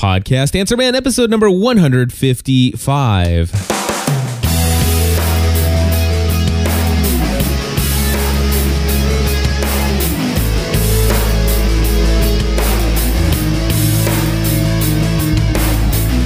Podcast Answer Man, episode number 155.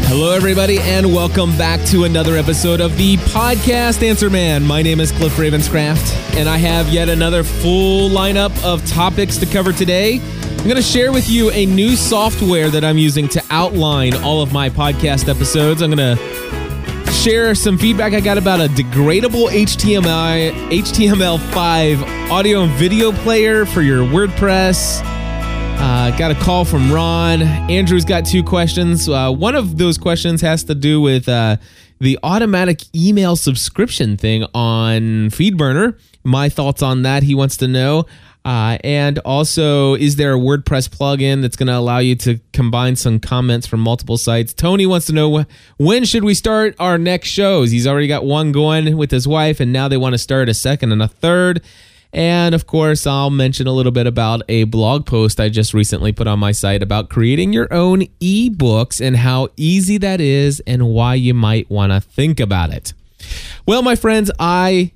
Hello, everybody, and welcome back to another episode of the podcast Answer Man. My name is Cliff Ravenscraft, and I have yet another full lineup of topics to cover today. I'm going to share with you a new software that I'm using to outline all of my podcast episodes. I'm going to share some feedback I got about a degradable HTML HTML5 audio and video player for your WordPress. Uh, got a call from Ron. Andrew's got two questions. Uh, one of those questions has to do with uh, the automatic email subscription thing on FeedBurner. My thoughts on that, he wants to know. Uh, and also, is there a WordPress plugin that's going to allow you to combine some comments from multiple sites? Tony wants to know when should we start our next shows? He's already got one going with his wife, and now they want to start a second and a third. And of course, I'll mention a little bit about a blog post I just recently put on my site about creating your own ebooks and how easy that is and why you might want to think about it. Well, my friends, I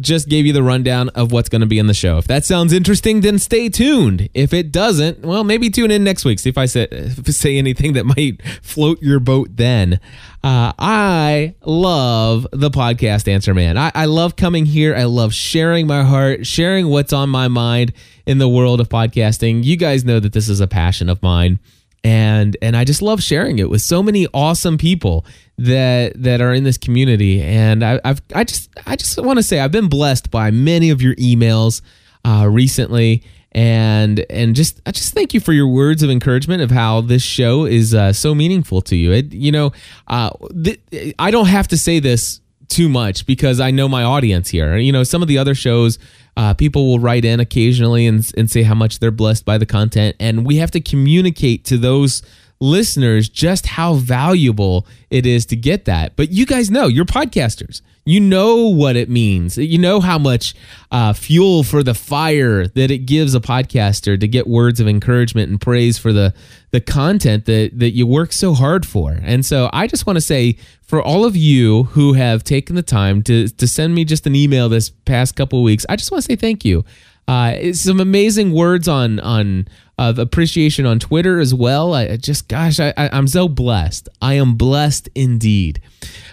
just gave you the rundown of what's going to be in the show. If that sounds interesting, then stay tuned. If it doesn't, well, maybe tune in next week. See if I say, if I say anything that might float your boat then. Uh, I love the podcast Answer Man. I, I love coming here. I love sharing my heart, sharing what's on my mind in the world of podcasting. You guys know that this is a passion of mine and and I just love sharing it with so many awesome people that that are in this community. And I, have I just I just want to say I've been blessed by many of your emails uh, recently, and and just I just thank you for your words of encouragement of how this show is uh, so meaningful to you. It, you know, uh, th- I don't have to say this too much because I know my audience here. You know, some of the other shows, uh, people will write in occasionally and, and say how much they're blessed by the content. And we have to communicate to those listeners just how valuable it is to get that. But you guys know, you're podcasters. You know what it means. You know how much uh, fuel for the fire that it gives a podcaster to get words of encouragement and praise for the the content that that you work so hard for. And so I just want to say for all of you who have taken the time to to send me just an email this past couple weeks, I just want to say thank you. Uh, some amazing words on on of appreciation on Twitter as well. I just, gosh, I, I, am so blessed. I am blessed indeed.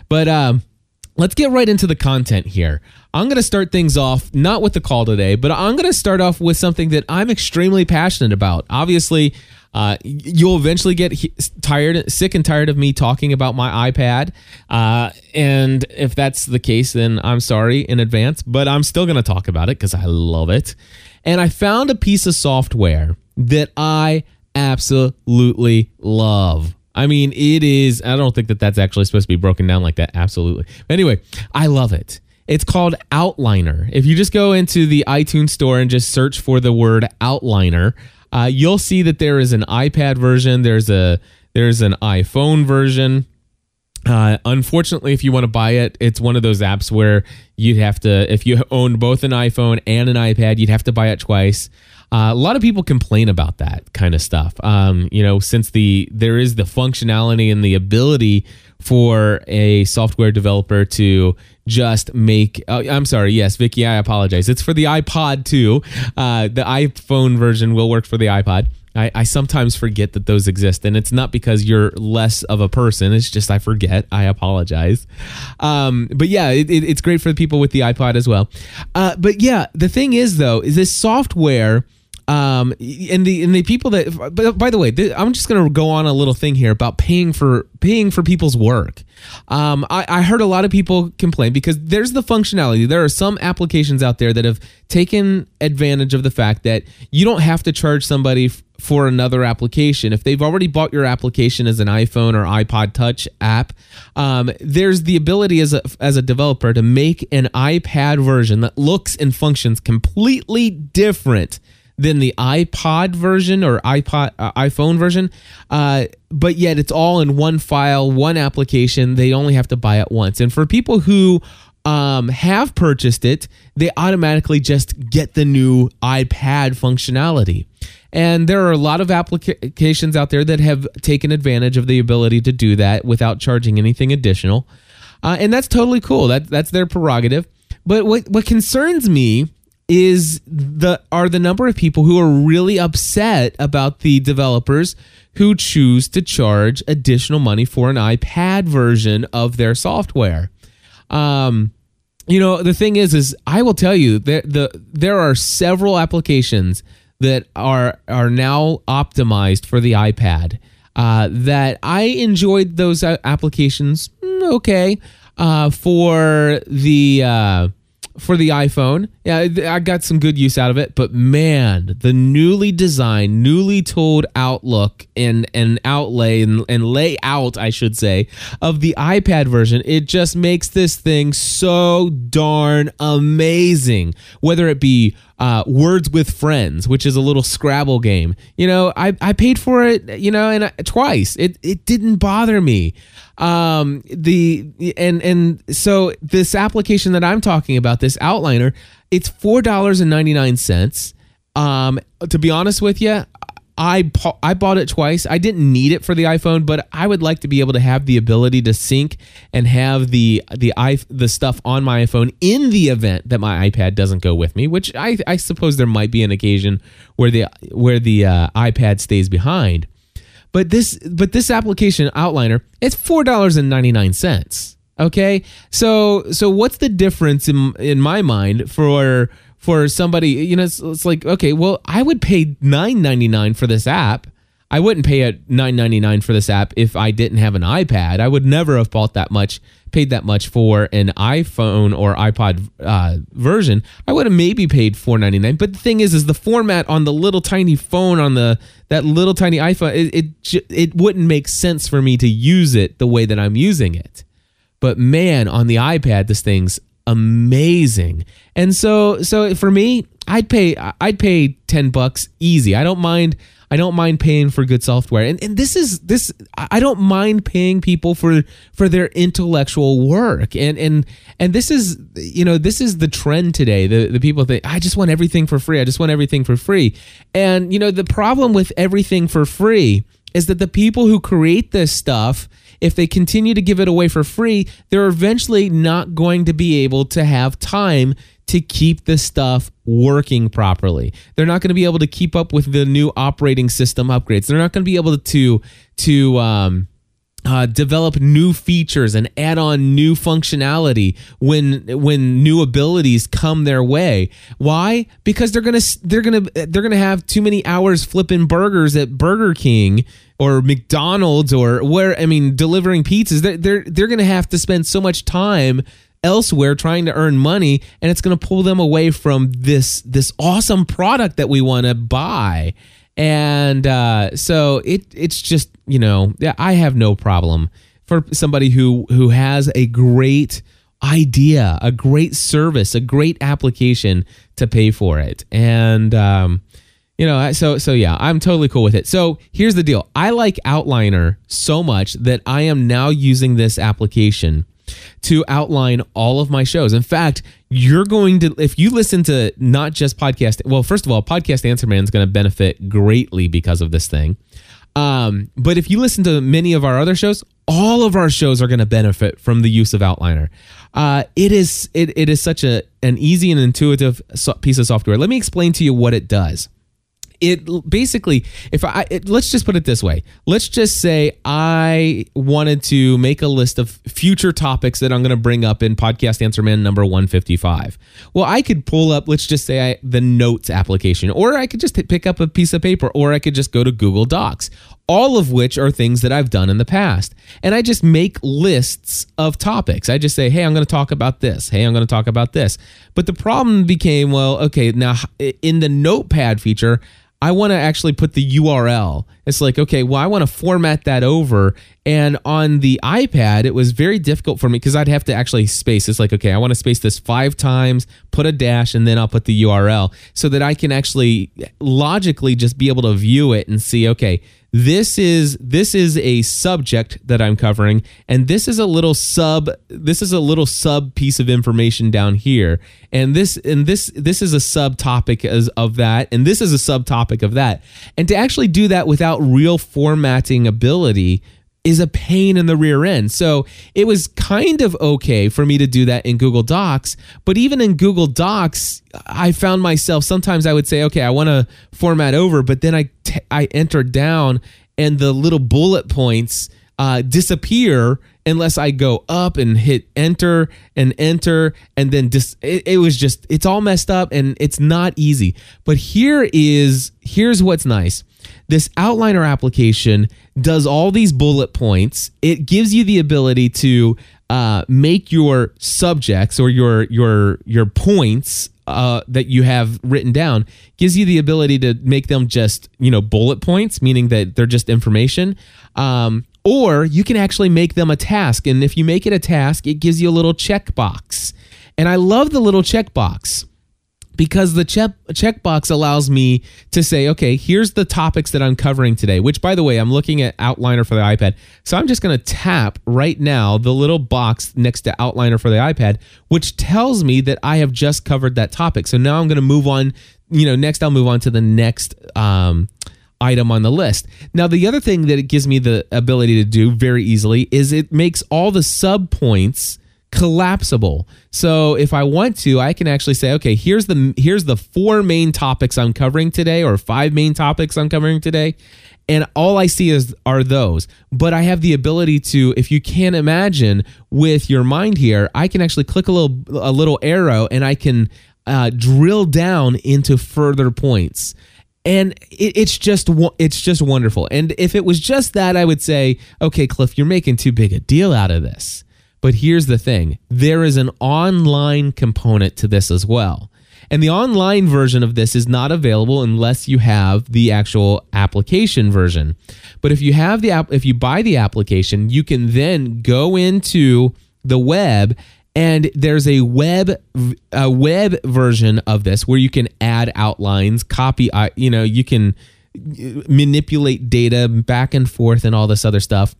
But um, let's get right into the content here. I'm going to start things off not with the call today, but I'm going to start off with something that I'm extremely passionate about. Obviously, uh, you'll eventually get tired, sick and tired of me talking about my iPad. Uh, and if that's the case, then I'm sorry in advance, but I'm still going to talk about it because I love it. And I found a piece of software that I absolutely love. I mean, it is, I don't think that that's actually supposed to be broken down like that. Absolutely. Anyway, I love it. It's called Outliner. If you just go into the iTunes store and just search for the word Outliner, uh, you'll see that there is an iPad version, there's a there's an iPhone version. Uh, unfortunately, if you want to buy it, it's one of those apps where you'd have to, if you own both an iPhone and an iPad, you'd have to buy it twice. Uh, a lot of people complain about that kind of stuff. Um, you know, since the there is the functionality and the ability for a software developer to just make. Uh, I'm sorry, yes, Vicky, I apologize. It's for the iPod too. Uh, the iPhone version will work for the iPod. I, I, sometimes forget that those exist, and it's not because you're less of a person. It's just I forget. I apologize. Um, but yeah, it, it, it's great for the people with the iPod as well. Uh, but yeah, the thing is though, is this software um, and the and the people that but by the way i'm just going to go on a little thing here about paying for paying for people's work. Um, I, I heard a lot of people complain because there's the functionality. There are some applications out there that have taken advantage of the fact that you don't have to charge somebody f- for another application. If they've already bought your application as an iphone or ipod touch app um, there's the ability as a as a developer to make an ipad version that looks and functions completely different than the iPod version or iPod uh, iPhone version, uh, but yet it's all in one file, one application. They only have to buy it once. And for people who um, have purchased it, they automatically just get the new iPad functionality. And there are a lot of applications out there that have taken advantage of the ability to do that without charging anything additional. Uh, and that's totally cool. That that's their prerogative. But what what concerns me is the are the number of people who are really upset about the developers who choose to charge additional money for an iPad version of their software. Um, you know, the thing is, is I will tell you that the there are several applications that are are now optimized for the iPad. Uh, that I enjoyed those applications. Mm, okay, uh, for the uh, for the iPhone. Yeah, I got some good use out of it, but man, the newly designed, newly tooled outlook and and outlay and, and layout, I should say, of the iPad version, it just makes this thing so darn amazing. Whether it be uh, Words with Friends, which is a little Scrabble game. You know, I, I paid for it, you know, and I, twice. It it didn't bother me. Um, the and and so this application that I'm talking about, this outliner, it's four dollars and ninety nine cents. Um, to be honest with you, I I bought it twice. I didn't need it for the iPhone, but I would like to be able to have the ability to sync and have the the i the stuff on my iPhone in the event that my iPad doesn't go with me. Which I I suppose there might be an occasion where the where the uh, iPad stays behind. But this but this application outliner it's four dollars and ninety nine cents. Okay, so so what's the difference in in my mind for for somebody, you know, it's, it's like, okay, well, I would pay nine ninety nine for this app. I wouldn't pay at nine ninety nine for this app if I didn't have an iPad. I would never have bought that much, paid that much for an iPhone or iPod uh, version. I would have maybe paid four ninety nine. But the thing is, is the format on the little tiny phone on the that little tiny iPhone, it, it it wouldn't make sense for me to use it the way that I'm using it. But man, on the iPad, this thing's amazing. And so so for me, I'd pay I'd pay 10 bucks easy. I don't mind I don't mind paying for good software. And and this is this I don't mind paying people for for their intellectual work. And and and this is you know, this is the trend today. The the people think I just want everything for free. I just want everything for free. And you know, the problem with everything for free is that the people who create this stuff if they continue to give it away for free, they're eventually not going to be able to have time to keep the stuff working properly. They're not going to be able to keep up with the new operating system upgrades. They're not going to be able to to um, uh, develop new features and add on new functionality when when new abilities come their way. Why? Because they're gonna they're gonna they're gonna have too many hours flipping burgers at Burger King or McDonald's or where I mean delivering pizzas. They're they're, they're gonna have to spend so much time elsewhere trying to earn money and it's going to pull them away from this this awesome product that we want to buy. And uh, so it it's just you know I have no problem for somebody who who has a great idea, a great service, a great application to pay for it, and um, you know so so yeah, I'm totally cool with it. So here's the deal: I like Outliner so much that I am now using this application to outline all of my shows. In fact, you're going to, if you listen to not just podcast, well, first of all, Podcast Answer Man is going to benefit greatly because of this thing. Um, but if you listen to many of our other shows, all of our shows are going to benefit from the use of Outliner. Uh, it is it, it is such a an easy and intuitive piece of software. Let me explain to you what it does it basically if i it, let's just put it this way. Let's just say i wanted to make a list of future topics that i'm going to bring up in podcast answer man number 155 well i could pull up let's just say I, the notes application or i could just pick up a piece of paper or i could just go to google docs all of which are things that I've done in the past. And I just make lists of topics. I just say, hey, I'm going to talk about this. Hey, I'm going to talk about this. But the problem became, well, okay, now in the notepad feature, I want to actually put the URL. It's like, okay, well, I want to format that over. And on the iPad, it was very difficult for me because I'd have to actually space. It's like, okay, I want to space this five times, put a dash, and then I'll put the URL so that I can actually eh, logically just be able to view it and see, okay, this is this is a subject that I'm covering and this is a little sub this is a little sub piece of information down here. And this and this this is a subtopic as of that and this is a subtopic of that. And to actually do that without real formatting ability is a pain in the rear end. So it was kind of okay for me to do that in Google Docs. But even in Google Docs, I found myself sometimes I would say, okay, I want to format over, but then I, t- I enter down and the little bullet points uh, disappear unless I go up and hit enter and enter and then dis- it, it was just it's all messed up and it's not easy. But here is here's what's nice. This outliner application does all these bullet points. It gives you the ability to uh, make your subjects or your your your points uh, that you have written down gives you the ability to make them just you know bullet points, meaning that they're just information. Um, or you can actually make them a task, and if you make it a task, it gives you a little checkbox. And I love the little checkbox because the check checkbox allows me to say, okay, here's the topics that I'm covering today. Which, by the way, I'm looking at Outliner for the iPad, so I'm just going to tap right now the little box next to Outliner for the iPad, which tells me that I have just covered that topic. So now I'm going to move on. You know, next I'll move on to the next. Um, item on the list. Now, the other thing that it gives me the ability to do very easily is it makes all the sub points collapsible. So if I want to, I can actually say, okay, here's the here's the four main topics I'm covering today or five main topics I'm covering today. And all I see is are those. But I have the ability to, if you can't imagine with your mind here, I can actually click a little a little arrow and I can uh, drill down into further points and it, it's just it's just wonderful. And if it was just that, I would say, okay, Cliff, you're making too big a deal out of this. But here's the thing there is an online component to this as well. And the online version of this is not available unless you have the actual application version. But if you have the app, if you buy the application, you can then go into the web and there's a web a web version of this where you can add outlines, copy, uh, you know, you can uh, manipulate data back and forth and all this other stuff.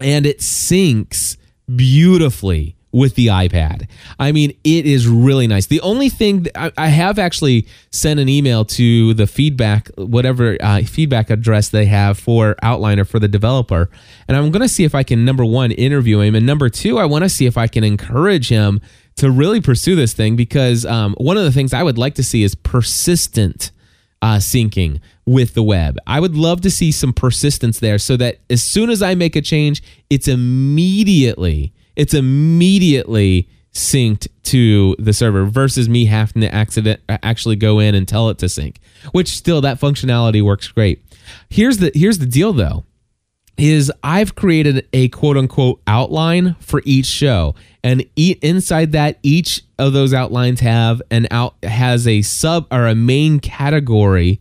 And it syncs beautifully with the iPad. I mean, it is really nice. The only thing I, I, have actually sent an email to the feedback, whatever uh, feedback address they have for Outliner for the developer, and I'm going to see if I can number one interview him, and number two, I want to see if I can encourage him to really pursue this thing because um, one of the things I would like to see is persistent. Uh, syncing with the web. I would love to see some persistence there so that as soon as I make a change, it's immediately it's immediately synced to the server versus me having to accident actually go in and tell it to sync which still that functionality works great here's the here's the deal though is I've created a quote unquote outline for each show and inside that each of those outlines have an out has a sub or a main category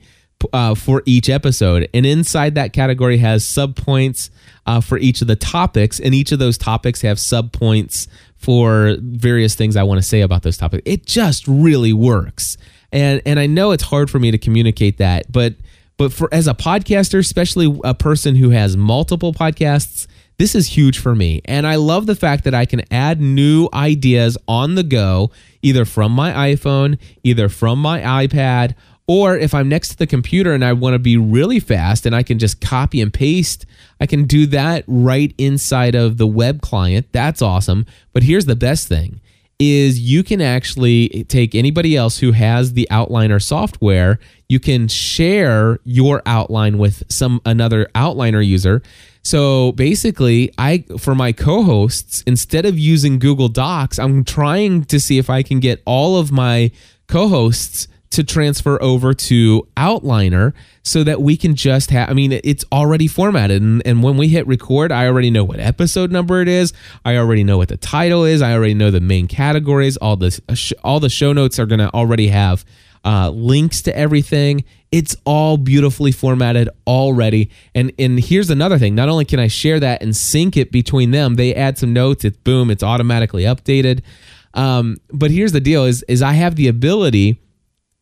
uh, for each episode. And inside that category has subpoints uh, for each of the topics, and each of those topics have subpoints for various things I want to say about those topics. It just really works. And and I know it's hard for me to communicate that, but but for as a podcaster, especially a person who has multiple podcasts, this is huge for me. And I love the fact that I can add new ideas on the go, either from my iPhone, either from my iPad, or if I'm next to the computer and I want to be really fast and I can just copy and paste, I can do that right inside of the web client. That's awesome. But here's the best thing is you can actually take anybody else who has the outliner software, you can share your outline with some another outliner user. So basically, I for my co-hosts, instead of using Google Docs, I'm trying to see if I can get all of my co-hosts to transfer over to Outliner so that we can just have, I mean, it's already formatted. And, and when we hit record, I already know what episode number it is. I already know what the title is. I already know the main categories. All the, all the show notes are going to already have uh, links to everything. It's all beautifully formatted already. And and here's another thing. Not only can I share that and sync it between them, they add some notes. It's boom. It's automatically updated. Um, but here's the deal: is is I have the ability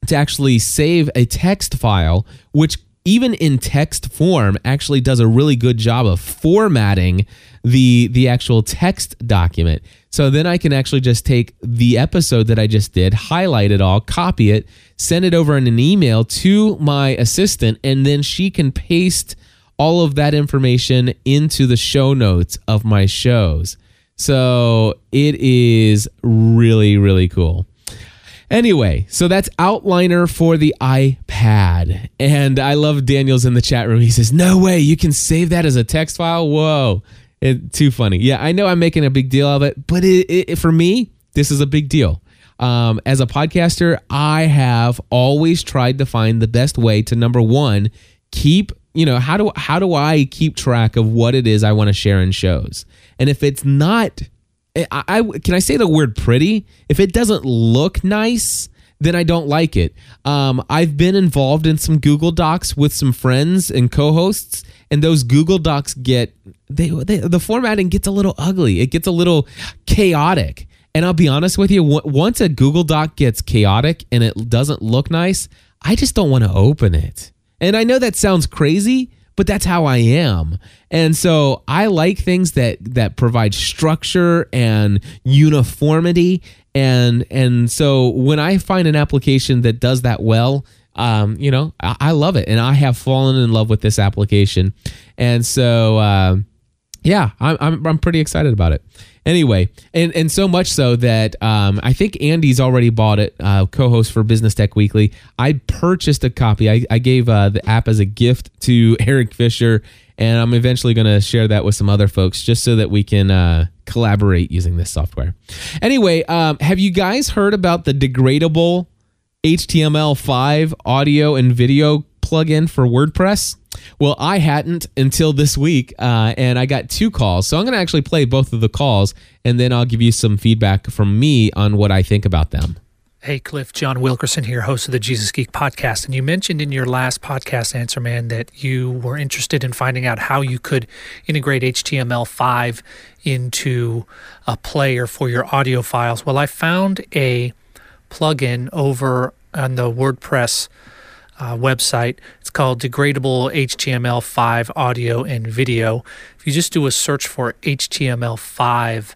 to actually save a text file, which even in text form, actually does a really good job of formatting the the actual text document. So then I can actually just take the episode that I just did, highlight it all, copy it, send it over in an email to my assistant, and then she can paste all of that information into the show notes of my shows. So it is really, really cool. Anyway, so that's Outliner for the iPad. And I love Daniel's in the chat room. He says, No way, you can save that as a text file? Whoa. It, too funny. Yeah, I know I'm making a big deal of it, but it, it, for me, this is a big deal. Um, as a podcaster, I have always tried to find the best way to number one, keep you know how do how do I keep track of what it is I want to share in shows, and if it's not, I, I can I say the word pretty? If it doesn't look nice, then I don't like it. Um, I've been involved in some Google Docs with some friends and co-hosts, and those Google Docs get they, they the formatting gets a little ugly. It gets a little chaotic. And I'll be honest with you, once a Google Doc gets chaotic and it doesn't look nice, I just don't want to open it. And I know that sounds crazy, but that's how I am. And so I like things that that provide structure and uniformity. And and so when I find an application that does that well, um, you know, I, I, love it, and I have fallen in love with this application, and so uh, yeah, I'm, I'm I'm pretty excited about it. Anyway, and and so much so that um, I think Andy's already bought it. Uh, co-host for Business Tech Weekly. I purchased a copy. I, I gave uh, the app as a gift to Eric Fisher, and I'm eventually going to share that with some other folks, just so that we can uh, collaborate using this software. Anyway, um, have you guys heard about the degradable HTML5 audio and video plugin for WordPress? Well, I hadn't until this week, uh, and I got two calls. So I'm going to actually play both of the calls, and then I'll give you some feedback from me on what I think about them. Hey, Cliff, John Wilkerson here, host of the Jesus Geek podcast. And you mentioned in your last podcast, Answer Man, that you were interested in finding out how you could integrate HTML5 into a player for your audio files. Well, I found a plugin over on the WordPress uh, website. It's called Degradable HTML5 Audio and Video. If you just do a search for HTML5,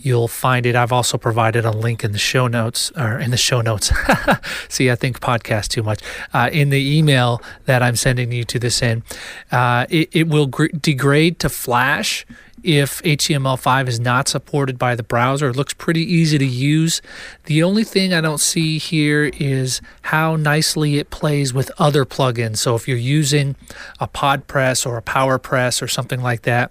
you'll find it. I've also provided a link in the show notes, or in the show notes. See, I think podcast too much. Uh, in the email that I'm sending you to this in, uh, it, it will gr- degrade to Flash if HTML5 is not supported by the browser. It looks pretty easy to use. The only thing I don't see here is how nicely it plays with other plugins. So if you're using a PodPress or a PowerPress or something like that,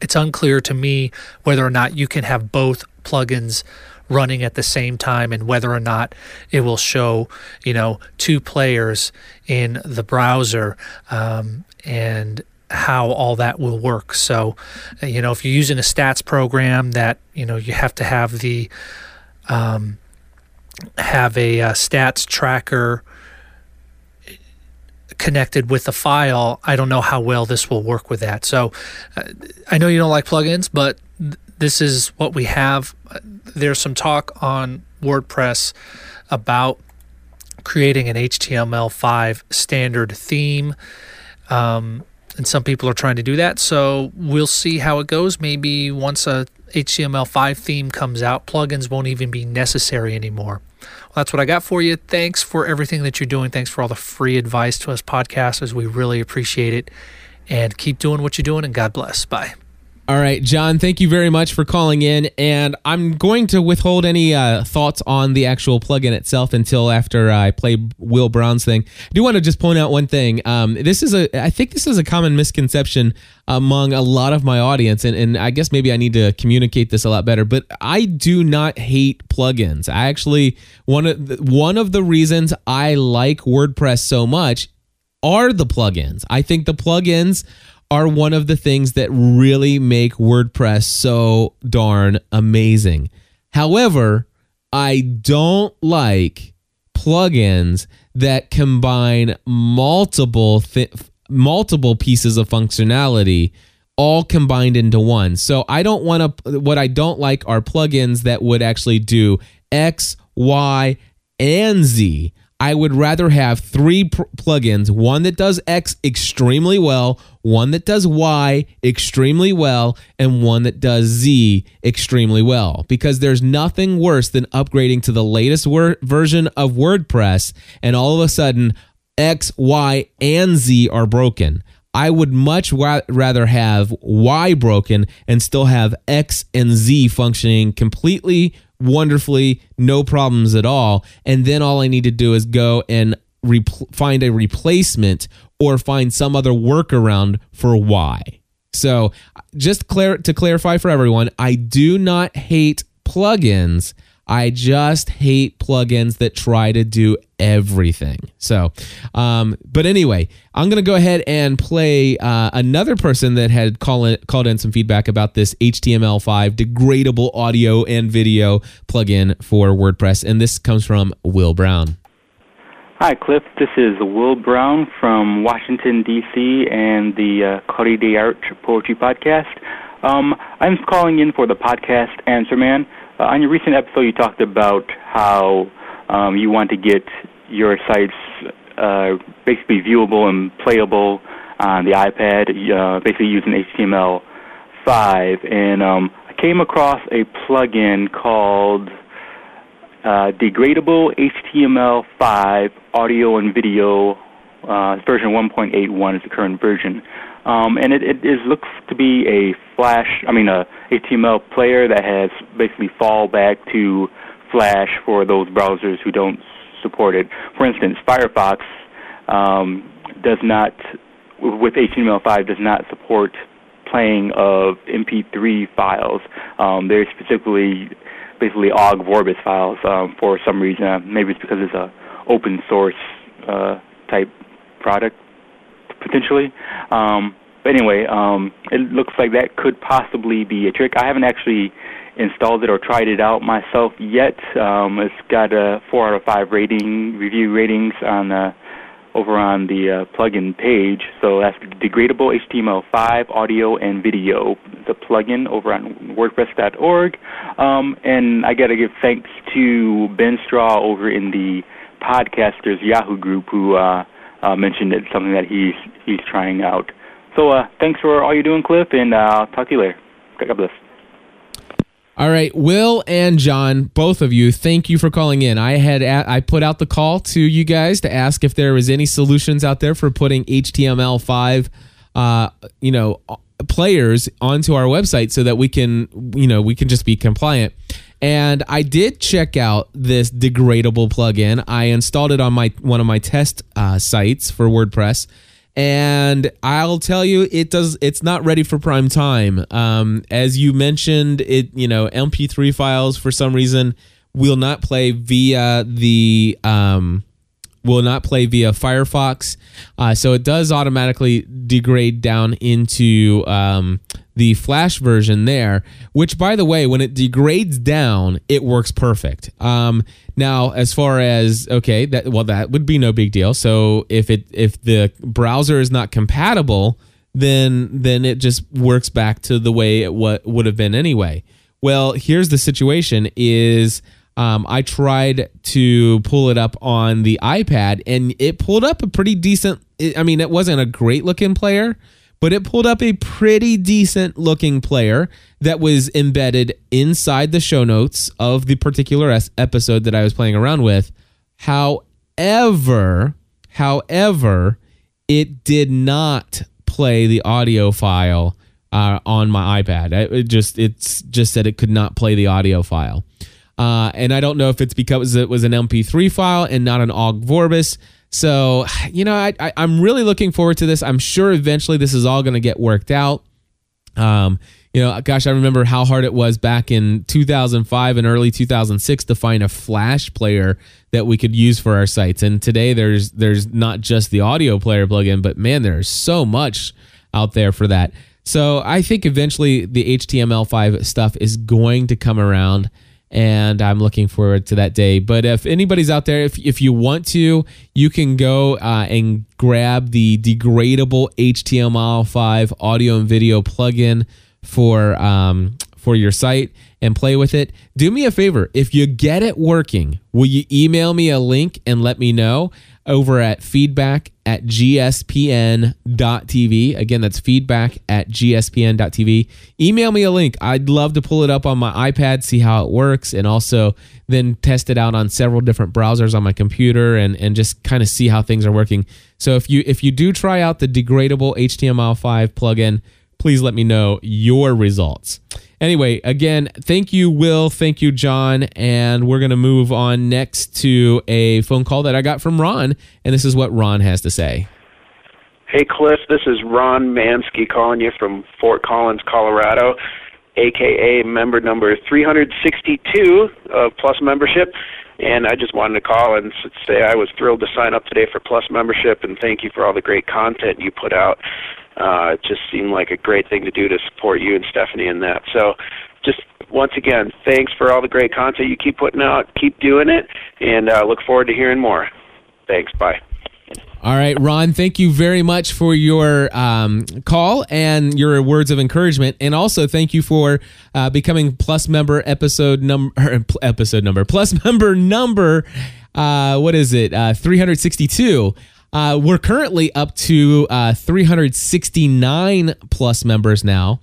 it's unclear to me whether or not you can have both plugins running at the same time and whether or not it will show you know two players in the browser um, and how all that will work so you know if you're using a stats program that you know you have to have the um, have a, uh, stats tracker connected with the file, I don't know how well this will work with that. So uh, I know you don't like plugins, but th- this is what we have. There's some talk on WordPress about creating an HTML5 standard theme. Um, and some people are trying to do that. So we'll see how it goes. Maybe once a HTML5 theme comes out, plugins won't even be necessary anymore. Well, that's what I got for you. Thanks for everything that you're doing. Thanks for all the free advice to us podcasters. We really appreciate it. And keep doing what you're doing, and God bless. Bye. All right, John, thank you very much for calling in. And I'm going to withhold any uh, thoughts on the actual plugin itself until after I play Will Brown's thing. I do want to just point out one thing. Um, this is a, I think this is a common misconception among a lot of my audience, and, and I guess maybe I need to communicate this a lot better. But I do not hate plugins. I actually one of the, one of the reasons I like WordPress so much are the plugins. I think the plugins are one of the things that really make WordPress so darn amazing. However, I don't like plugins that combine multiple th- multiple pieces of functionality all combined into one. So I don't want to what I don't like are plugins that would actually do X, Y, and Z. I would rather have three pr- plugins one that does X extremely well, one that does Y extremely well, and one that does Z extremely well. Because there's nothing worse than upgrading to the latest wor- version of WordPress and all of a sudden X, Y, and Z are broken. I would much rather have Y broken and still have X and Z functioning completely wonderfully, no problems at all. And then all I need to do is go and find a replacement or find some other workaround for why. So, just clar- to clarify for everyone, I do not hate plugins. I just hate plugins that try to do everything. So, um, but anyway, I'm going to go ahead and play uh, another person that had call in, called in some feedback about this HTML5 degradable audio and video plugin for WordPress. And this comes from Will Brown. Hi, Cliff. This is Will Brown from Washington, D.C., and the uh, d'Art Poetry Podcast. Um, I'm calling in for the podcast Answer Man. Uh, on your recent episode, you talked about how um, you want to get your sites uh, basically viewable and playable on the iPad, uh, basically using HTML5. And um, I came across a plugin called uh, Degradable HTML5 Audio and Video. Uh, version 1.81 is the current version. Um, and it, it is, looks to be a Flash, I mean, a HTML player that has basically fall back to Flash for those browsers who don't support it. For instance, Firefox um, does not, with HTML5, does not support playing of MP3 files. Um, they're specifically, basically, OGG Vorbis files um, for some reason. Maybe it's because it's a open source uh, type product potentially. Um, but anyway, um, it looks like that could possibly be a trick. I haven't actually installed it or tried it out myself yet. Um, it's got a four out of five rating review ratings on uh, over on the uh, plugin page. So that's degradable HTML5 audio and video. The plugin over on WordPress.org. Um, and I got to give thanks to Ben Straw over in the podcasters Yahoo group who uh, uh, mentioned it's something that he's he's trying out. So uh, thanks for all you're doing, Cliff, and uh, I'll talk to you later. God bless. All right, Will and John, both of you, thank you for calling in. I had I put out the call to you guys to ask if there was any solutions out there for putting HTML5, uh, you know, players onto our website so that we can, you know, we can just be compliant. And I did check out this degradable plugin. I installed it on my one of my test uh, sites for WordPress, and I'll tell you, it does. It's not ready for prime time. Um, as you mentioned, it you know MP3 files for some reason will not play via the um, will not play via Firefox. Uh, so it does automatically degrade down into um, the Flash version there, which, by the way, when it degrades down, it works perfect. Um, now, as far as okay, that well, that would be no big deal. So if it if the browser is not compatible, then then it just works back to the way it what would have been anyway. Well, here's the situation: is um, I tried to pull it up on the iPad and it pulled up a pretty decent. I mean, it wasn't a great looking player, but it pulled up a pretty decent looking player that was embedded inside the show notes of the particular episode that I was playing around with. However, however, it did not play the audio file uh, on my iPad. It just it's just said it could not play the audio file. Uh, and I don't know if it's because it was an MP3 file and not an OGG Vorbis. So, you know, I, I, am really looking forward to this. I'm sure eventually this is all going to get worked out. Um, you know, gosh, I remember how hard it was back in 2005 and early 2006 to find a Flash player that we could use for our sites. And today there's there's not just the audio player plugin, but man, there's so much out there for that. So I think eventually the HTML5 stuff is going to come around and I'm looking forward to that day. But if anybody's out there, if, if you want to, you can go uh, and grab the degradable HTML5 audio and video plugin for um, for your site and play with it. Do me a favor. If you get it working, will you email me a link and let me know over at feedback at gspn.tv. Again, that's feedback at gspn.tv. Email me a link. I'd love to pull it up on my iPad, see how it works, and also then test it out on several different browsers on my computer and, and just kind of see how things are working. So if you if you do try out the degradable HTML5 plugin, please let me know your results. Anyway, again, thank you, Will. Thank you, John. And we're going to move on next to a phone call that I got from Ron. And this is what Ron has to say. Hey, Cliff. This is Ron Mansky calling you from Fort Collins, Colorado, aka member number 362 of uh, Plus membership. And I just wanted to call and say I was thrilled to sign up today for Plus membership and thank you for all the great content you put out uh, it just seemed like a great thing to do to support you and Stephanie in that. So, just once again, thanks for all the great content you keep putting out. Keep doing it, and uh, look forward to hearing more. Thanks. Bye. All right, Ron, thank you very much for your um, call and your words of encouragement. And also thank you for uh, becoming Plus member episode number, episode number, Plus member number, uh, what is it, uh, 362. Uh, we're currently up to uh, 369 plus members now.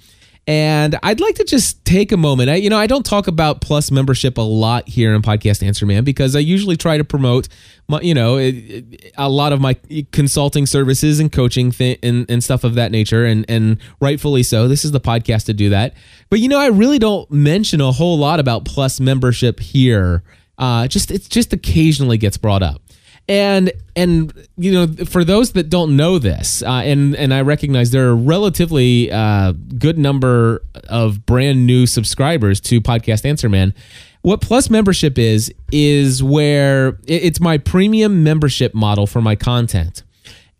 And I'd like to just take a moment. I, you know, I don't talk about Plus membership a lot here in Podcast Answer Man because I usually try to promote, my, you know, it, it, a lot of my consulting services and coaching th- and, and stuff of that nature, and and rightfully so. This is the podcast to do that. But you know, I really don't mention a whole lot about Plus membership here. Uh, just it just occasionally gets brought up and and you know for those that don't know this uh, and and i recognize there are a relatively uh, good number of brand new subscribers to podcast answer man what plus membership is is where it's my premium membership model for my content.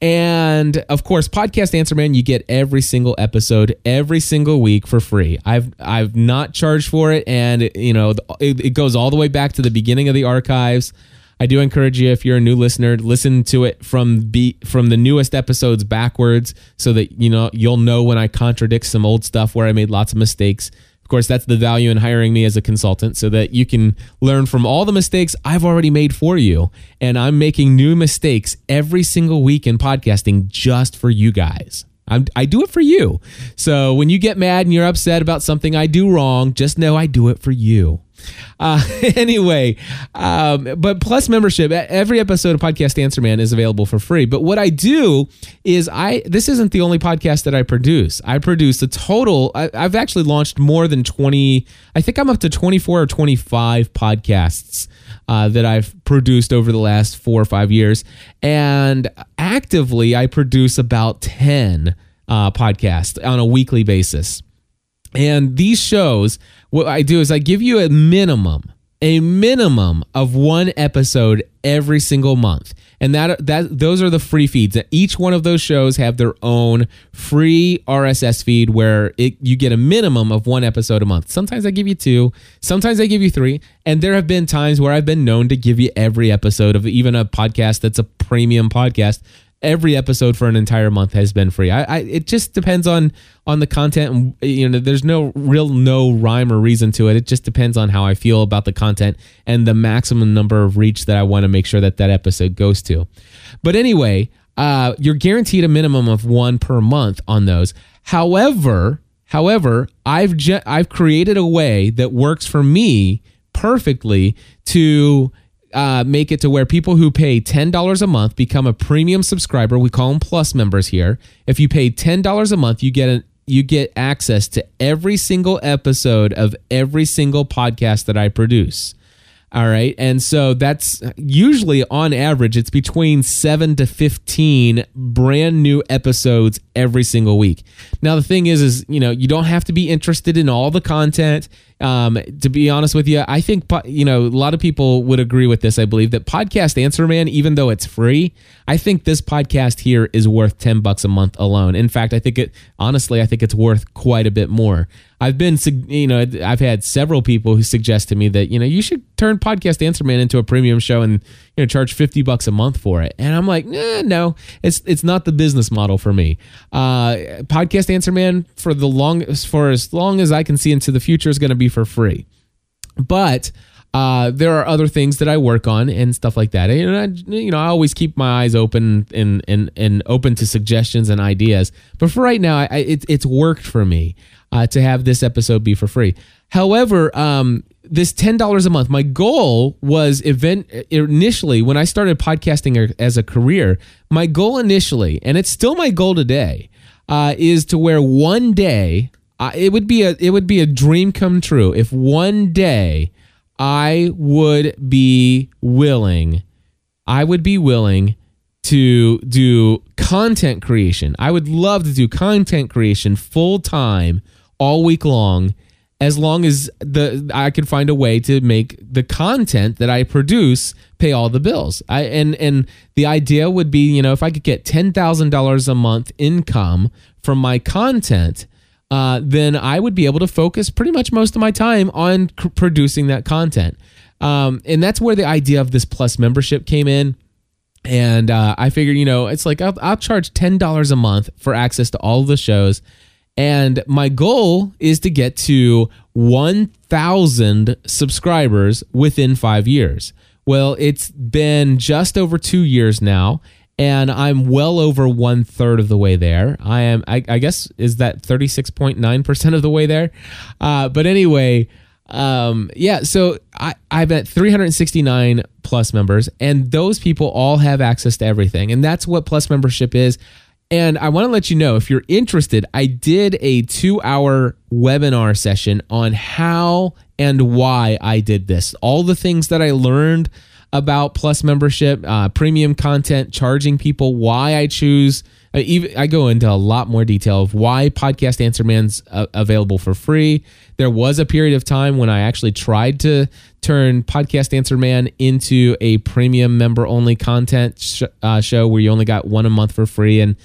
And of course podcast answer man you get every single episode every single week for free. I've i've not charged for it and you know it, it goes all the way back to the beginning of the archives I do encourage you if you're a new listener, listen to it from be from the newest episodes backwards so that you know you'll know when I contradict some old stuff where I made lots of mistakes. Of course, that's the value in hiring me as a consultant so that you can learn from all the mistakes I've already made for you. And I'm making new mistakes every single week in podcasting just for you guys. I'm, i do it for you. So when you get mad and you're upset about something I do wrong, just know I do it for you. Uh, anyway, um, but plus membership, every episode of Podcast Answer Man is available for free. But what I do is I this isn't the only podcast that I produce. I produce a total. I, I've actually launched more than twenty. I think I'm up to twenty four or twenty five podcasts. Uh, that I've produced over the last four or five years. And actively, I produce about 10 uh, podcasts on a weekly basis. And these shows, what I do is I give you a minimum, a minimum of one episode every single month. And that that those are the free feeds. Each one of those shows have their own free RSS feed where it, you get a minimum of one episode a month. Sometimes I give you two, sometimes I give you three, and there have been times where I've been known to give you every episode of even a podcast that's a premium podcast every episode for an entire month has been free. I, I, it just depends on on the content and you know there's no real no rhyme or reason to it. It just depends on how I feel about the content and the maximum number of reach that I want to make sure that that episode goes to. But anyway, uh, you're guaranteed a minimum of one per month on those. However, however, I've je- I've created a way that works for me perfectly to uh, make it to where people who pay $10 a month become a premium subscriber. We call them plus members here. If you pay $10 a month, you get an you get access to every single episode of every single podcast that I produce. All right. And so that's usually on average, it's between seven to 15 brand new episodes every single week. Now, the thing is, is, you know, you don't have to be interested in all the content. Um, to be honest with you, I think, you know, a lot of people would agree with this. I believe that Podcast Answer Man, even though it's free, I think this podcast here is worth 10 bucks a month alone. In fact, I think it, honestly, I think it's worth quite a bit more. I've been, you know, I've had several people who suggest to me that, you know, you should turn Podcast Answer Man into a premium show and, you know, charge 50 bucks a month for it. And I'm like, nah, no, it's, it's not the business model for me. Uh, Podcast Answer Man for the long, for as long as I can see into the future is going to be for free. But, uh, there are other things that I work on and stuff like that. And I, you know, I always keep my eyes open and and and open to suggestions and ideas. But for right now, I, it, it's worked for me uh, to have this episode be for free. However, um, this ten dollars a month. My goal was event initially when I started podcasting as a career. My goal initially, and it's still my goal today, uh, is to where one day it would be a it would be a dream come true if one day I would be willing, I would be willing to do content creation. I would love to do content creation full time all week long as long as the I could find a way to make the content that I produce pay all the bills. I and and the idea would be, you know, if I could get $10,000 a month income from my content, uh, then I would be able to focus pretty much most of my time on c- producing that content. Um, and that's where the idea of this plus membership came in. And uh, I figured, you know, it's like I'll, I'll charge $10 a month for access to all of the shows. And my goal is to get to 1,000 subscribers within five years. Well, it's been just over two years now and I'm well over one third of the way there. I am, I, I guess, is that 36.9% of the way there? Uh, but anyway, um, yeah, so I, I'm at 369 plus members, and those people all have access to everything. And that's what plus membership is. And I want to let you know if you're interested, I did a two hour webinar session on how and why I did this. All the things that I learned about Plus membership, uh, premium content, charging people, why I choose. I, uh, even, I go into a lot more detail of why Podcast Answer Man's uh, available for free. There was a period of time when I actually tried to turn Podcast Answer Man into a premium member only content sh- uh, show where you only got one a month for free and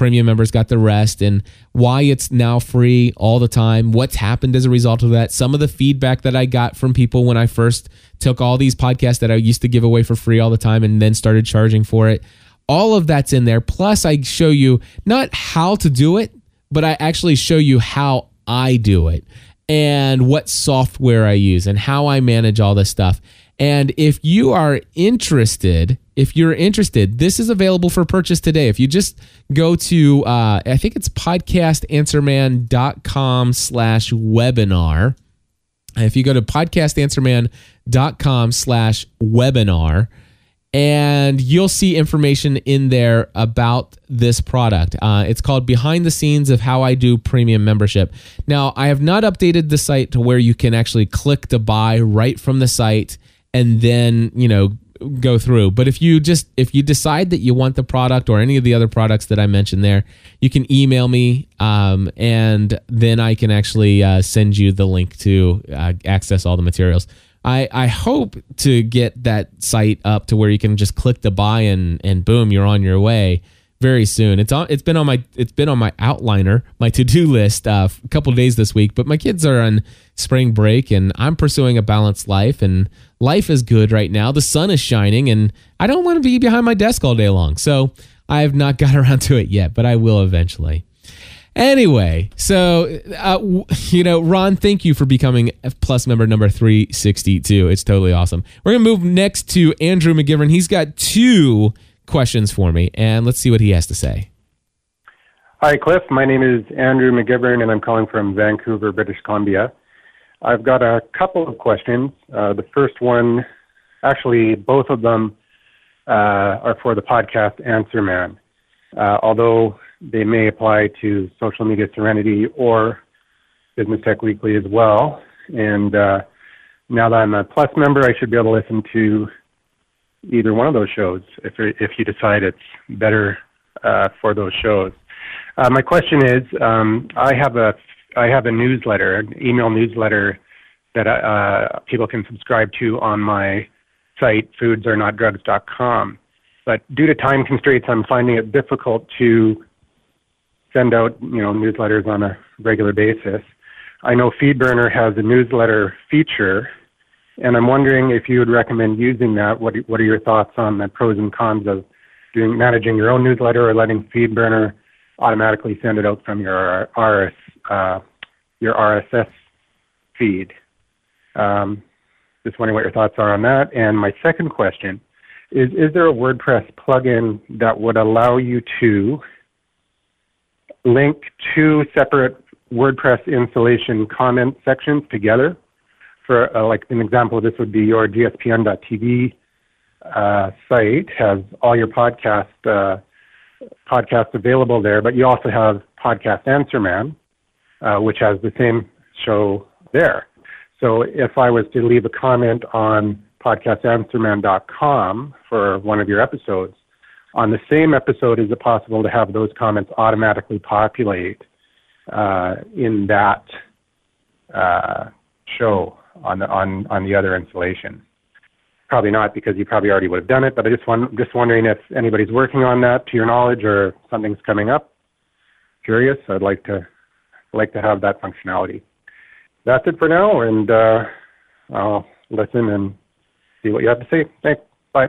premium members got the rest and why it's now free all the time, what's happened as a result of that, some of the feedback that I got from people when I first took all these podcasts that I used to give away for free all the time and then started charging for it. All of that's in there. Plus, I show you not how to do it, but I actually show you how I do it and what software I use and how I manage all this stuff. And if you are interested, if you're interested, this is available for purchase today. If you just go to, uh, I think it's podcastanswerman.com slash webinar. If you go to podcastanswerman.com slash webinar, and you'll see information in there about this product. Uh, it's called Behind the Scenes of How I Do Premium Membership. Now, I have not updated the site to where you can actually click to buy right from the site and then you know go through. But if you just if you decide that you want the product or any of the other products that i mentioned there you can email me um, and then i can actually uh, send you the link to uh, access all the materials. I, I hope to get that site up to where you can just click the buy and and boom you're on your way very soon. It's on. It's been on my. It's been on my outliner, my to do list, uh, a couple days this week. But my kids are on spring break, and I'm pursuing a balanced life, and life is good right now. The sun is shining, and I don't want to be behind my desk all day long. So I have not got around to it yet, but I will eventually. Anyway, so uh, you know, Ron, thank you for becoming Plus member number 362. It's totally awesome. We're gonna move next to Andrew McGivern. He's got two questions for me, and let's see what he has to say. Hi, Cliff. My name is Andrew McGivern, and I'm calling from Vancouver, British Columbia. I've got a couple of questions. Uh, the first one, actually, both of them uh, are for the podcast Answer Man, uh, although they may apply to Social Media Serenity or Business Tech Weekly as well. And uh, now that I'm a Plus member, I should be able to listen to either one of those shows if if you decide it's better uh, for those shows. Uh, my question is, um, I have a I have a newsletter, an email newsletter that uh, people can subscribe to on my site, foodsarenotdrugs.com. But due to time constraints, I'm finding it difficult to send out you know newsletters on a regular basis. I know FeedBurner has a newsletter feature, and I'm wondering if you would recommend using that. What What are your thoughts on the pros and cons of doing managing your own newsletter or letting FeedBurner automatically send it out from your RS uh, your RSS feed? Um, just wondering what your thoughts are on that. And my second question is: Is there a WordPress plugin that would allow you to link two separate WordPress installation comment sections together. For uh, like an example of this would be your gspn.tv uh, site has all your podcast uh, podcasts available there, but you also have Podcast Answer Man, uh, which has the same show there. So if I was to leave a comment on podcastanswerman.com for one of your episodes, on the same episode, is it possible to have those comments automatically populate uh, in that uh, show on the on on the other installation? Probably not because you probably already would have done it. But I just want just wondering if anybody's working on that to your knowledge or something's coming up. Curious. I'd like to like to have that functionality. That's it for now, and uh, I'll listen and see what you have to say. Thanks. Bye.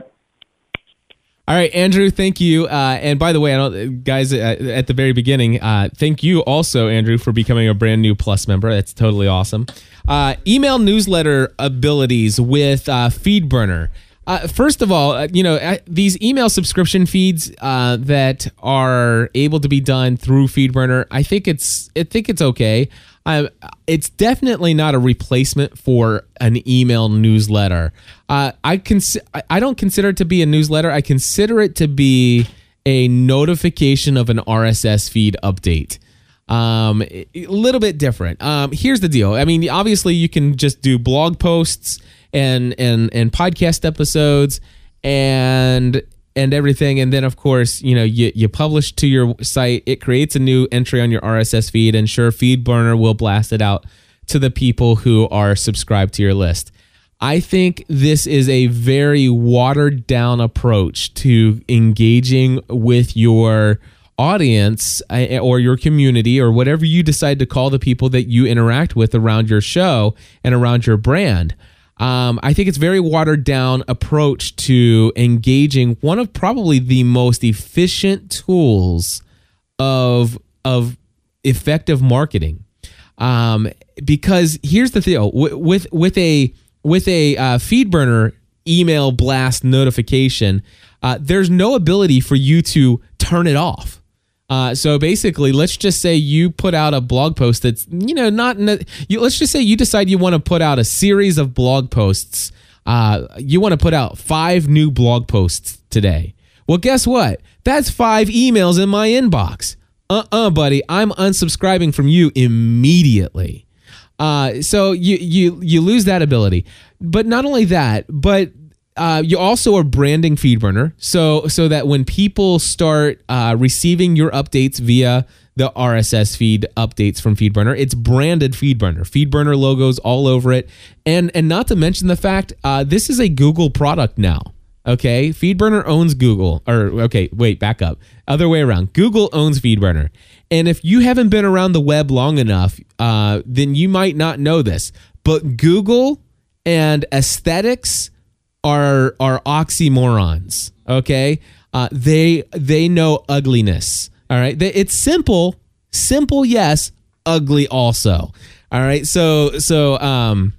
All right, Andrew, thank you. Uh, and by the way, I don't, guys, at, uh, at the very beginning, uh, thank you also, Andrew, for becoming a brand new Plus member. That's totally awesome. Uh, email newsletter abilities with uh, FeedBurner. Uh, first of all, you know these email subscription feeds that are able to be done through FeedBurner. I think it's I think it's okay. Uh, it's definitely not a replacement for an email newsletter. Uh, I cons- I don't consider it to be a newsletter. I consider it to be a notification of an RSS feed update. Um, a little bit different. Um, here's the deal. I mean, obviously, you can just do blog posts and and and podcast episodes and and everything and then of course you know you, you publish to your site it creates a new entry on your rss feed and sure feedburner will blast it out to the people who are subscribed to your list i think this is a very watered down approach to engaging with your audience uh, or your community or whatever you decide to call the people that you interact with around your show and around your brand um, I think it's very watered down approach to engaging one of probably the most efficient tools of of effective marketing. Um, because here's the deal with with a with a uh, FeedBurner email blast notification, uh, there's no ability for you to turn it off. Uh, so basically, let's just say you put out a blog post that's you know not a, you, let's just say you decide you want to put out a series of blog posts. Uh, you want to put out five new blog posts today. Well, guess what? That's five emails in my inbox. Uh uh-uh, uh buddy, I'm unsubscribing from you immediately. Uh, so you you you lose that ability. But not only that, but uh, you also are branding FeedBurner, so so that when people start uh, receiving your updates via the RSS feed updates from FeedBurner, it's branded FeedBurner, FeedBurner logos all over it, and and not to mention the fact uh, this is a Google product now. Okay, FeedBurner owns Google, or okay, wait, back up, other way around. Google owns FeedBurner, and if you haven't been around the web long enough, uh, then you might not know this, but Google and aesthetics are are oxymorons. Okay, uh, they they know ugliness. All right, they, it's simple, simple yes, ugly also. All right, so so um,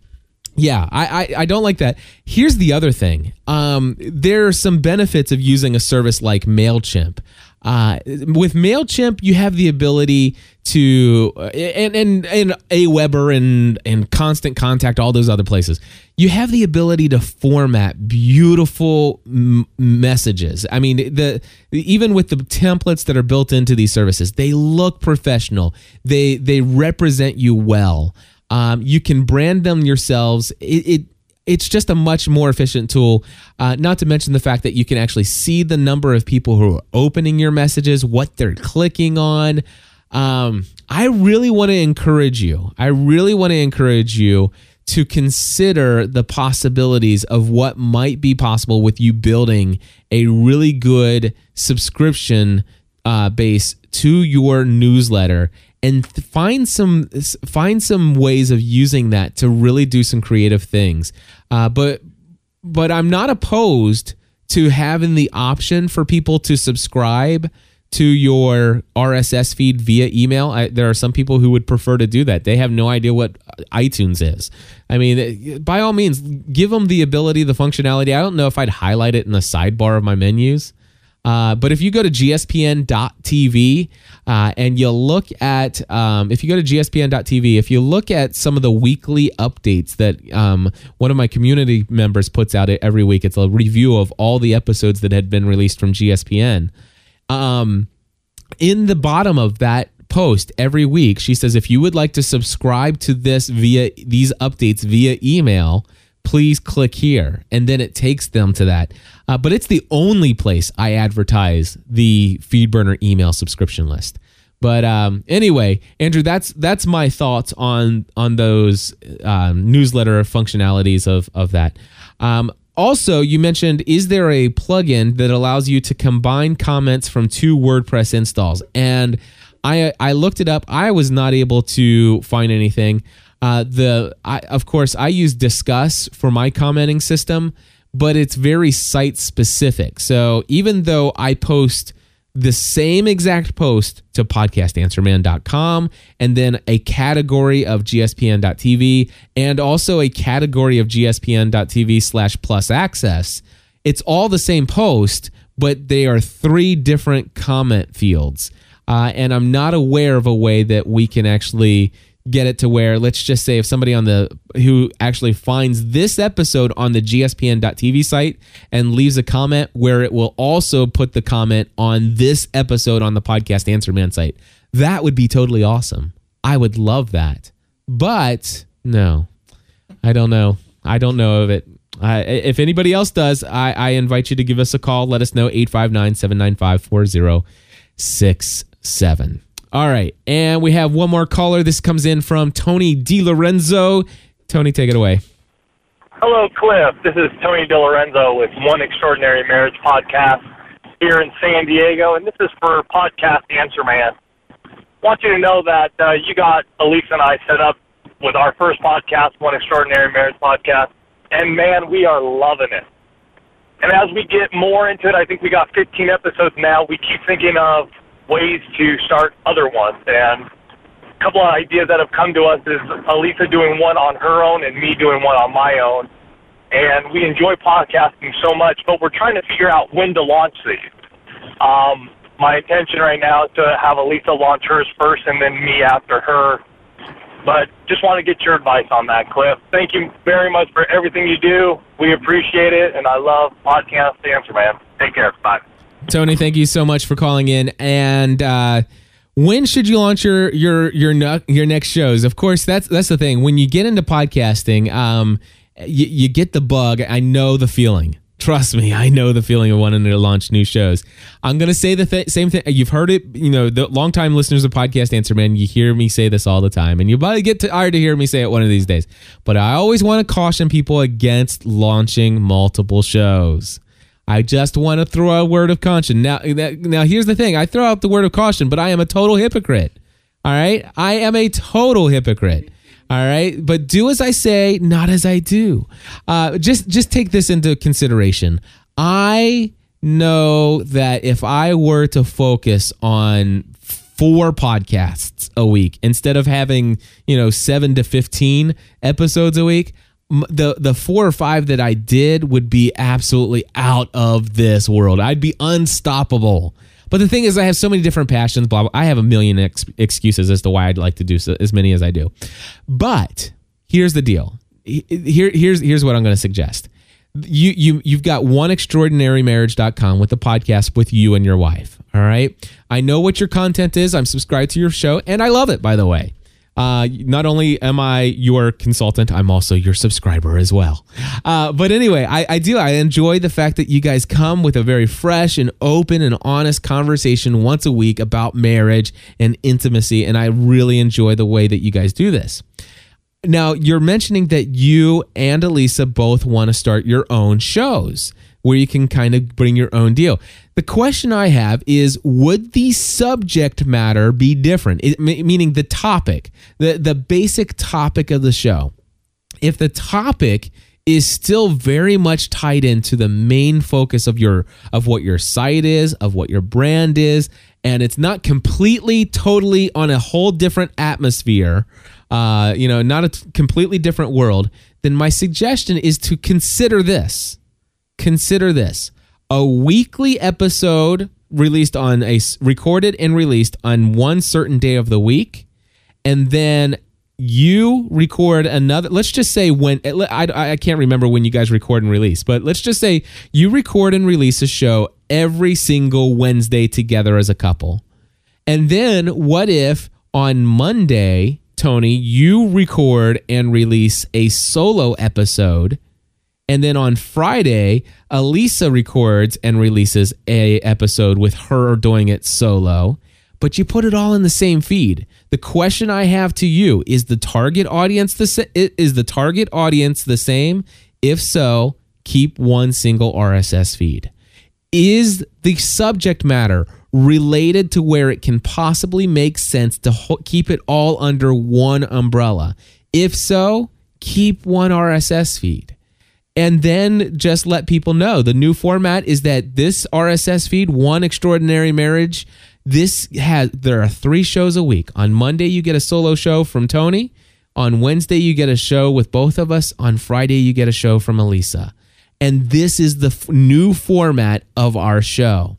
yeah, I, I, I don't like that. Here's the other thing. Um, there are some benefits of using a service like Mailchimp. Uh, with Mailchimp, you have the ability to uh, and and and Aweber and and Constant Contact, all those other places. You have the ability to format beautiful m- messages. I mean, the even with the templates that are built into these services, they look professional. They they represent you well. Um, you can brand them yourselves. It, it it's just a much more efficient tool. Uh, not to mention the fact that you can actually see the number of people who are opening your messages, what they're clicking on. Um, I really want to encourage you. I really want to encourage you to consider the possibilities of what might be possible with you building a really good subscription uh, base to your newsletter and find some find some ways of using that to really do some creative things. Uh, but but I'm not opposed to having the option for people to subscribe to your RSS feed via email. I, there are some people who would prefer to do that. They have no idea what iTunes is. I mean, by all means, give them the ability, the functionality. I don't know if I'd highlight it in the sidebar of my menus. Uh, but if you go to gspn.tv uh, and you look at, um, if you go to gspn.tv, if you look at some of the weekly updates that um, one of my community members puts out every week, it's a review of all the episodes that had been released from GSPN. Um, in the bottom of that post every week, she says, if you would like to subscribe to this via these updates via email, please click here. And then it takes them to that. Uh, but it's the only place I advertise the FeedBurner email subscription list. But um, anyway, Andrew, that's that's my thoughts on on those um, newsletter functionalities of of that. Um, also, you mentioned is there a plugin that allows you to combine comments from two WordPress installs? And I I looked it up. I was not able to find anything. Uh, the I, of course I use Disqus for my commenting system, but it's very site specific. So even though I post the same exact post to podcastanswerman.com and then a category of gspn.tv and also a category of gspn.tv slash plus access it's all the same post but they are three different comment fields uh, and i'm not aware of a way that we can actually get it to where let's just say if somebody on the who actually finds this episode on the gspn.tv site and leaves a comment where it will also put the comment on this episode on the podcast answer man site that would be totally awesome. I would love that. But no. I don't know. I don't know of it. Uh, if anybody else does I, I invite you to give us a call. Let us know 859-795-4067 all right. And we have one more caller. This comes in from Tony DiLorenzo. Tony, take it away. Hello, Cliff. This is Tony DiLorenzo with One Extraordinary Marriage Podcast here in San Diego, and this is for Podcast Answer Man. Want you to know that uh, you got Elise and I set up with our first podcast, One Extraordinary Marriage Podcast, and man, we are loving it. And as we get more into it, I think we got 15 episodes now. We keep thinking of ways to start other ones. And a couple of ideas that have come to us is Alisa doing one on her own and me doing one on my own. And we enjoy podcasting so much, but we're trying to figure out when to launch these. Um, my intention right now is to have Alisa launch hers first and then me after her. But just want to get your advice on that, Cliff. Thank you very much for everything you do. We appreciate it, and I love Podcast Answer Man. Take care. Bye. Tony, thank you so much for calling in. And uh, when should you launch your your your your next shows? Of course, that's that's the thing. When you get into podcasting, um, you, you get the bug. I know the feeling. Trust me, I know the feeling of wanting to launch new shows. I'm going to say the th- same thing. You've heard it, you know, the longtime listeners of Podcast Answer Man, you hear me say this all the time, and you'll probably get tired to hear me say it one of these days. But I always want to caution people against launching multiple shows. I just want to throw a word of caution. Now, now here's the thing: I throw out the word of caution, but I am a total hypocrite. All right, I am a total hypocrite. All right, but do as I say, not as I do. Uh, just just take this into consideration. I know that if I were to focus on four podcasts a week instead of having you know seven to fifteen episodes a week, the the four or five that I did would be absolutely out of this world. I'd be unstoppable. But the thing is, I have so many different passions. Blah. blah. I have a million ex- excuses as to why I'd like to do so, as many as I do. But here's the deal. Here, here's here's what I'm going to suggest. You you you've got one extraordinarymarriage.com with the podcast with you and your wife. All right. I know what your content is. I'm subscribed to your show, and I love it. By the way. Uh, not only am I your consultant, I'm also your subscriber as well. Uh, but anyway, I, I do. I enjoy the fact that you guys come with a very fresh and open and honest conversation once a week about marriage and intimacy. And I really enjoy the way that you guys do this. Now, you're mentioning that you and Alisa both want to start your own shows. Where you can kind of bring your own deal. The question I have is would the subject matter be different? It, meaning the topic, the, the basic topic of the show. If the topic is still very much tied into the main focus of your of what your site is, of what your brand is, and it's not completely totally on a whole different atmosphere, uh, you know, not a t- completely different world, then my suggestion is to consider this. Consider this. A weekly episode released on a recorded and released on one certain day of the week and then you record another let's just say when eh, I, I can't remember when you guys record and release but let's just say you record and release a show every single wednesday together as a couple and then what if on monday tony you record and release a solo episode and then on friday alisa records and releases a episode with her doing it solo but you put it all in the same feed the question I have to you is the target audience the sa- is the target audience the same? If so, keep one single RSS feed. Is the subject matter related to where it can possibly make sense to ho- keep it all under one umbrella? If so, keep one RSS feed. And then just let people know the new format is that this RSS feed, One Extraordinary Marriage, this has there are three shows a week. On Monday you get a solo show from Tony. On Wednesday you get a show with both of us. On Friday you get a show from Alisa. And this is the f- new format of our show.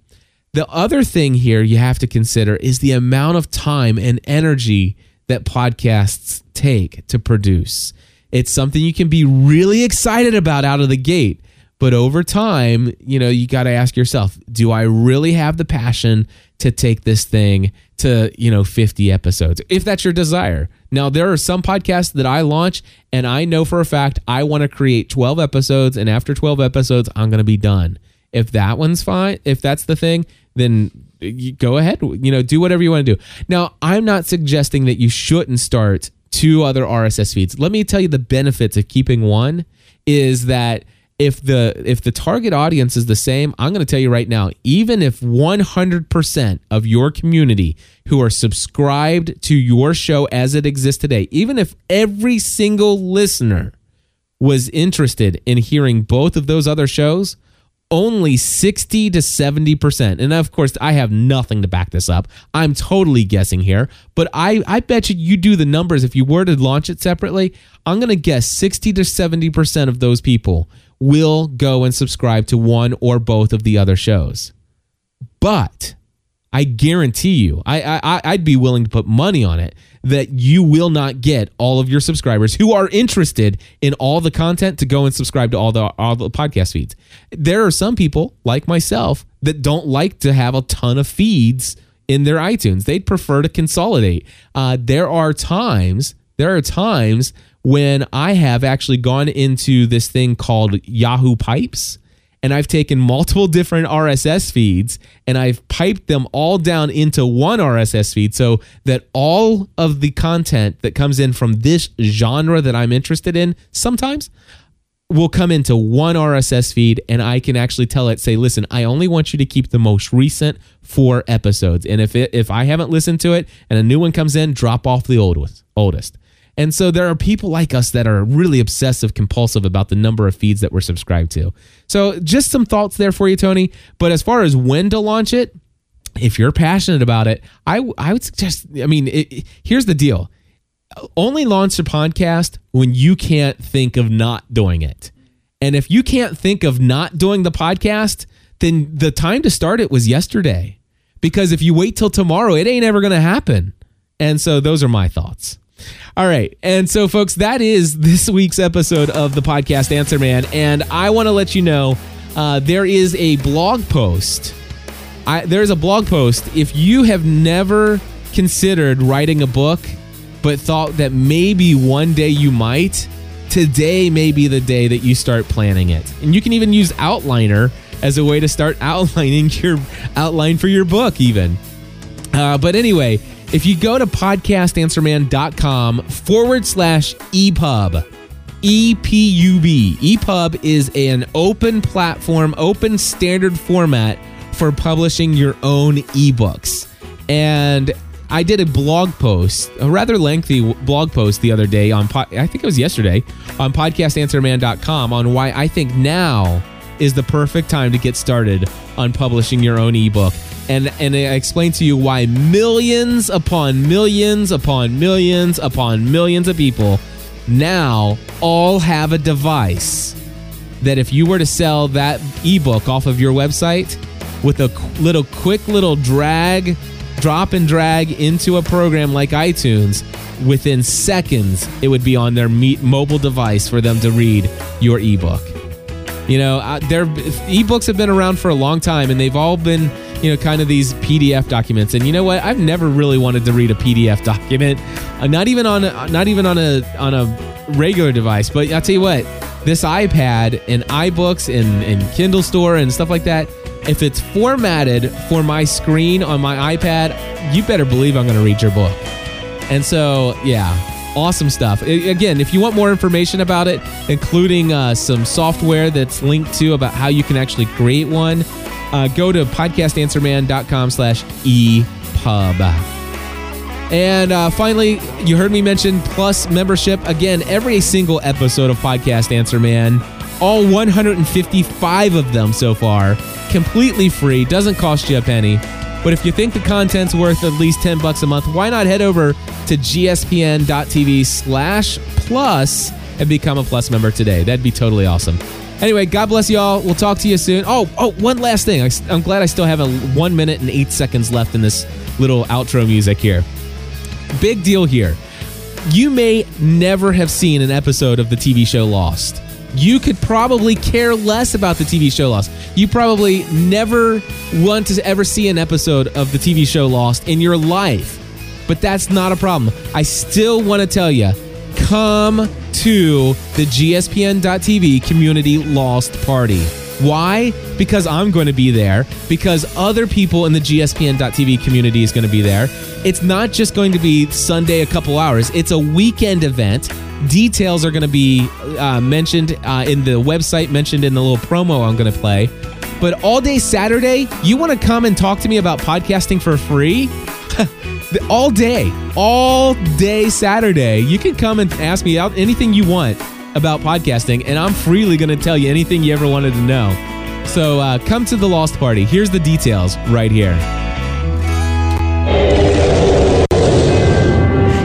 The other thing here you have to consider is the amount of time and energy that podcasts take to produce. It's something you can be really excited about out of the gate. But over time, you know, you got to ask yourself, do I really have the passion to take this thing to, you know, 50 episodes? If that's your desire. Now, there are some podcasts that I launch and I know for a fact I want to create 12 episodes and after 12 episodes, I'm going to be done. If that one's fine, if that's the thing, then uh, you go ahead, you know, do whatever you want to do. Now, I'm not suggesting that you shouldn't start two other RSS feeds. Let me tell you the benefits of keeping one is that if the if the target audience is the same, I'm going to tell you right now, even if 100% of your community who are subscribed to your show as it exists today, even if every single listener was interested in hearing both of those other shows, only 60 to 70%. And of course, I have nothing to back this up. I'm totally guessing here, but I, I bet you you do the numbers. If you were to launch it separately, I'm going to guess 60 to 70% of those people will go and subscribe to one or both of the other shows. But I guarantee you, I, I I'd be willing to put money on it that you will not get all of your subscribers who are interested in all the content to go and subscribe to all the all the podcast feeds. There are some people like myself that don't like to have a ton of feeds in their iTunes. They'd prefer to consolidate. Uh, there are times there are times when I have actually gone into this thing called Yahoo Pipes and I've taken multiple different RSS feeds and I've piped them all down into one RSS feed so that all of the content that comes in from this genre that I'm interested in sometimes will come into one RSS feed and I can actually tell it say listen I only want you to keep the most recent 4 episodes and if it if I haven't listened to it and a new one comes in drop off the oldest oldest and so there are people like us that are really obsessive compulsive about the number of feeds that we're subscribed to. So just some thoughts there for you, Tony. But as far as when to launch it, if you're passionate about it, I, I would suggest, I mean, it, it, here's the deal only launch a podcast when you can't think of not doing it. And if you can't think of not doing the podcast, then the time to start it was yesterday. Because if you wait till tomorrow, it ain't ever going to happen. And so those are my thoughts. All right. And so, folks, that is this week's episode of the podcast Answer Man. And I want to let you know uh, there is a blog post. I, there's a blog post. If you have never considered writing a book, but thought that maybe one day you might, today may be the day that you start planning it. And you can even use Outliner as a way to start outlining your outline for your book, even. Uh, but anyway, if you go to podcastanswerman.com forward slash EPUB, EPUB. EPUB is an open platform, open standard format for publishing your own ebooks. And I did a blog post, a rather lengthy blog post the other day on, I think it was yesterday, on podcastanswerman.com on why I think now is the perfect time to get started on publishing your own ebook. And, and I explain to you why millions upon millions upon millions upon millions of people now all have a device that if you were to sell that ebook off of your website with a little quick little drag, drop and drag into a program like iTunes, within seconds it would be on their mobile device for them to read your ebook. You know, uh, their ebooks have been around for a long time and they've all been you know, kind of these PDF documents. And you know what? I've never really wanted to read a PDF document, uh, not even on a, not even on a on a regular device. But I'll tell you what, this iPad and iBooks and, and Kindle Store and stuff like that. If it's formatted for my screen on my iPad, you better believe I'm going to read your book. And so, yeah, awesome stuff. Again, if you want more information about it, including uh, some software that's linked to about how you can actually create one, uh, go to podcastanswerman.com slash epub. And uh, finally, you heard me mention Plus membership. Again, every single episode of Podcast Answer Man, all 155 of them so far, completely free, doesn't cost you a penny. But if you think the content's worth at least 10 bucks a month, why not head over to gspn.tv slash plus and become a Plus member today? That'd be totally awesome. Anyway, God bless you all. We'll talk to you soon. Oh, oh, one last thing. I, am glad I still have a one minute and eight seconds left in this little outro music here. Big deal here. You may never have seen an episode of the TV show Lost. You could probably care less about the TV show Lost. You probably never want to ever see an episode of the TV show Lost in your life. But that's not a problem. I still want to tell you come to the GSPN.TV Community Lost Party. Why? Because I'm going to be there, because other people in the GSPN.TV community is going to be there. It's not just going to be Sunday a couple hours, it's a weekend event. Details are going to be uh, mentioned uh, in the website, mentioned in the little promo I'm going to play. But all day Saturday, you want to come and talk to me about podcasting for free? all day, all day Saturday. You can come and ask me out anything you want about podcasting, and I'm freely going to tell you anything you ever wanted to know. So uh, come to the Lost Party. Here's the details right here.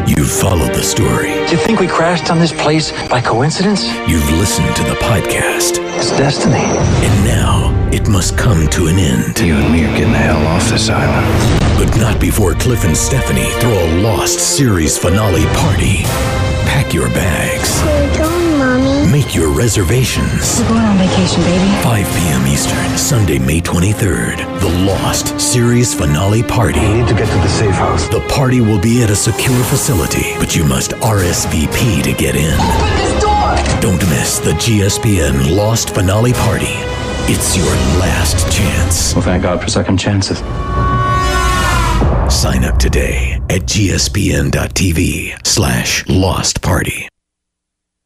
You've followed the story. Do you think we crashed on this place by coincidence? You've listened to the podcast. It's destiny. And now it must come to an end. You and me are getting the hell off this island. But not before Cliff and Stephanie throw a Lost series finale party. Pack your bags. Mommy. Make your reservations. We're going on vacation, baby. 5 p.m. Eastern, Sunday, May 23rd. The Lost series finale party. We need to get to the safe house. The party will be at a secure facility, but you must RSVP to get in. Open this door! Don't miss the GSPN Lost finale party. It's your last chance. Well, thank God for second chances. Sign up today at gspn.tv slash lost party.